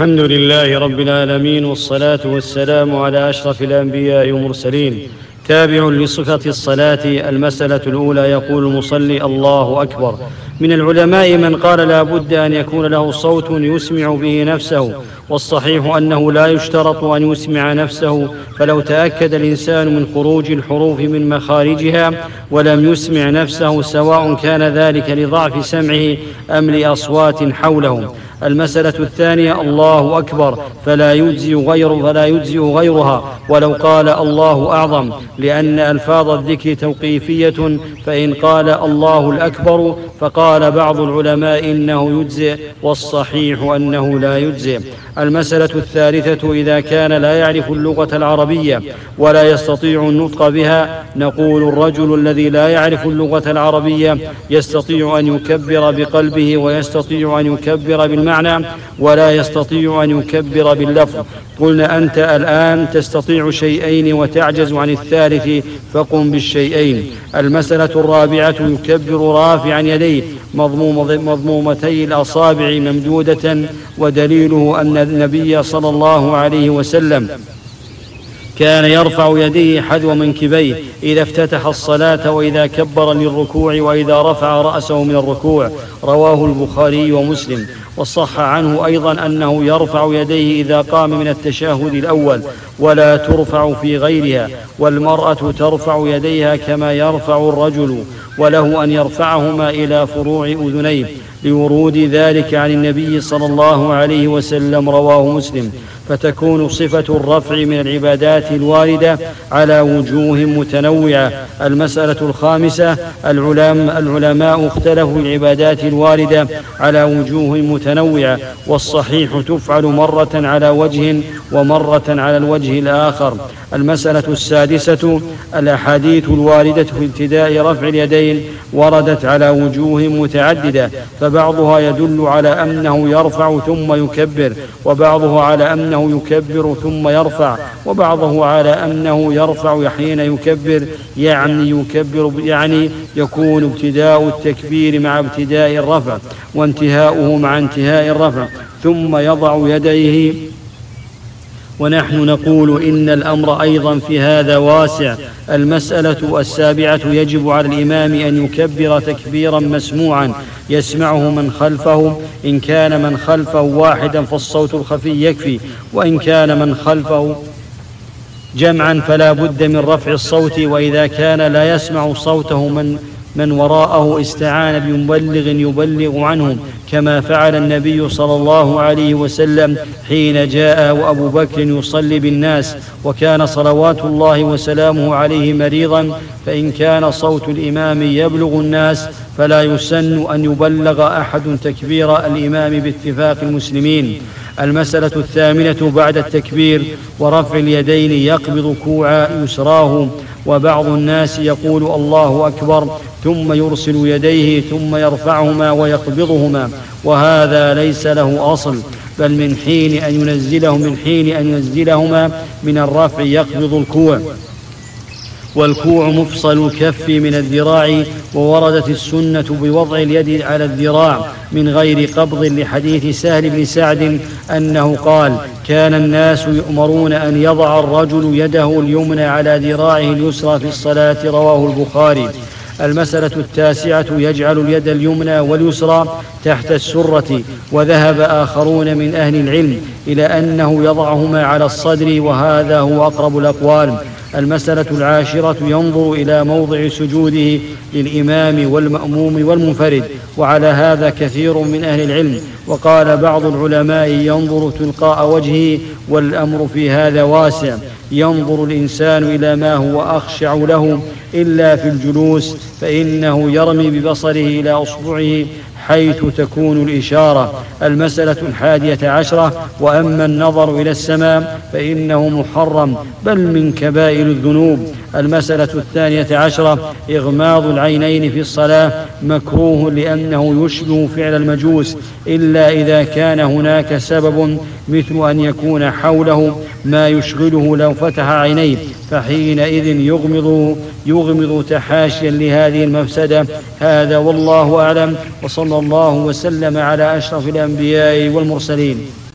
الحمد لله رب العالمين والصلاة والسلام على أشرف الأنبياء والمرسلين. تابع لصفة الصلاة المسألة الأولى يقول المصلي الله أكبر. من العلماء من قال لا بد أن يكون له صوت يسمع به نفسه والصحيح أنه لا يشترط أن يسمع نفسه فلو تأكد الإنسان من خروج الحروف من مخارجها ولم يسمع نفسه سواء كان ذلك لضعف سمعه أم لأصوات حوله. المسألة الثانية الله أكبر فلا يجزي غير فلا يجزي غيرها. ولو قال الله أعظم لأن ألفاظ الذكر توقيفية فإن قال الله الأكبر فقال بعض العلماء إنه يجزئ والصحيح أنه لا يجزئ. المسألة الثالثة إذا كان لا يعرف اللغة العربية ولا يستطيع النطق بها نقول الرجل الذي لا يعرف اللغة العربية يستطيع أن يكبر بقلبه ويستطيع أن يكبر بالمعنى ولا يستطيع أن يكبر باللفظ. قلنا أنت الآن تستطيع شيئين وتعجز عن الثالث فقم بالشيئين. المسألة الرابعة يكبر رافعا يديه مضموم مضمومتي الأصابع ممدودة ودليله أن النبي صلى الله عليه وسلم. كان يرفع يديه حذو منكبيه إذا افتتح الصلاة وإذا كبر للركوع وإذا رفع رأسه من الركوع. رواه البخاري ومسلم. وصح عنه أيضا أنه يرفع يديه إذا قام من التشهد الأول ولا ترفع في غيرها والمرأة ترفع يديها كما يرفع الرجل وله أن يرفعهما إلى فروع أذنيه لورود ذلك عن النبي صلى الله عليه وسلم رواه مسلم. فتكون صفة الرفع من العبادات الواردة على وجوه متنوعة. المسألة الخامسة العلماء, اختلفوا العبادات الواردة على وجوه متنوعة. والصحيح تفعل مرة على وجه ومرة على الوجه الآخر. المسألة السادسة الأحاديث الواردة في ابتداء رفع اليدين وردت على وجوه متعددة فبعضها يدل على أنه يرفع ثم يكبر وبعضها على أنه يكبر ثم يرفع وبعضه على أنه يرفع حين يكبر يعني يكبر يعني يكون ابتداء التكبير مع ابتداء الرفع وانتهاؤه مع انتهاء الرفع ثم يضع يديه. ونحن نقول إن الأمر أيضا في هذا واسع. المسألة السابعة يجب على الإمام أن يكبر تكبيرا مسموعا يسمعه من خلفه. إن كان من خلفه واحدا فالصوت الخفي يكفي وإن كان من خلفه جمعا فلا بد من رفع الصوت. وإذا كان لا يسمع صوته من من وراءه استعان بمبلغ يبلغ عنهم كما فعل النبي صلى الله عليه وسلم حين جاء وابو بكر يصلي بالناس وكان صلوات الله وسلامه عليه مريضا فإن كان صوت الإمام يبلغ الناس فلا يسن أن يبلغ أحد تكبير الإمام باتفاق المسلمين. المسألة الثامنة بعد التكبير ورفع اليدين يقبض كوع يسراه وبعض الناس يقول الله أكبر ثم يرسل يديه ثم يرفعهما ويقبضهما. وهذا ليس له أصل بل من حين أن ينزله من حين أن ينزلهما من الرفع يقبض الكوع. والكوع مفصل الكف من الذراع ووردت السنة بوضع اليد على الذراع من غير قبض لحديث سهل بن سعد أنه قال كان الناس يؤمرون أن يضع الرجل يده اليمنى على ذراعه اليسرى في الصلاة. رواه البخاري. المسألة التاسعة يجعل اليد اليمنى واليسرى تحت السرة وذهب آخرون من أهل العلم إلى أنه يضعهما على الصدر وهذا هو أقرب الأقوال. المسألة العاشرة ينظر إلى موضع سجوده للإمام والمأموم والمنفرد وعلى هذا كثير من أهل العلم. وقال بعض العلماء ينظر تلقاء وجهه والأمر في هذا واسع. ينظر الإنسان إلى ما هو أخشع له إلا في الجلوس فإنه يرمي ببصره إلى أصبعه حيث تكون الإشارة المسألة الحادية عشرة وأما النظر إلى السماء فإنه محرم بل من كبائر الذنوب. المسألة الثانية عشرة إغماض العينين في الصلاة مكروه لأنه يشبه فعل المجوس إلا إذا كان هناك سبب مثل أن يكون حوله ما يشغله لو فتح عينيه فحينئذ يغمض يغمض تحاشيا لهذه المفسدة. هذا والله أعلم وصلى الله وسلم على أشرف الأنبياء والمرسلين.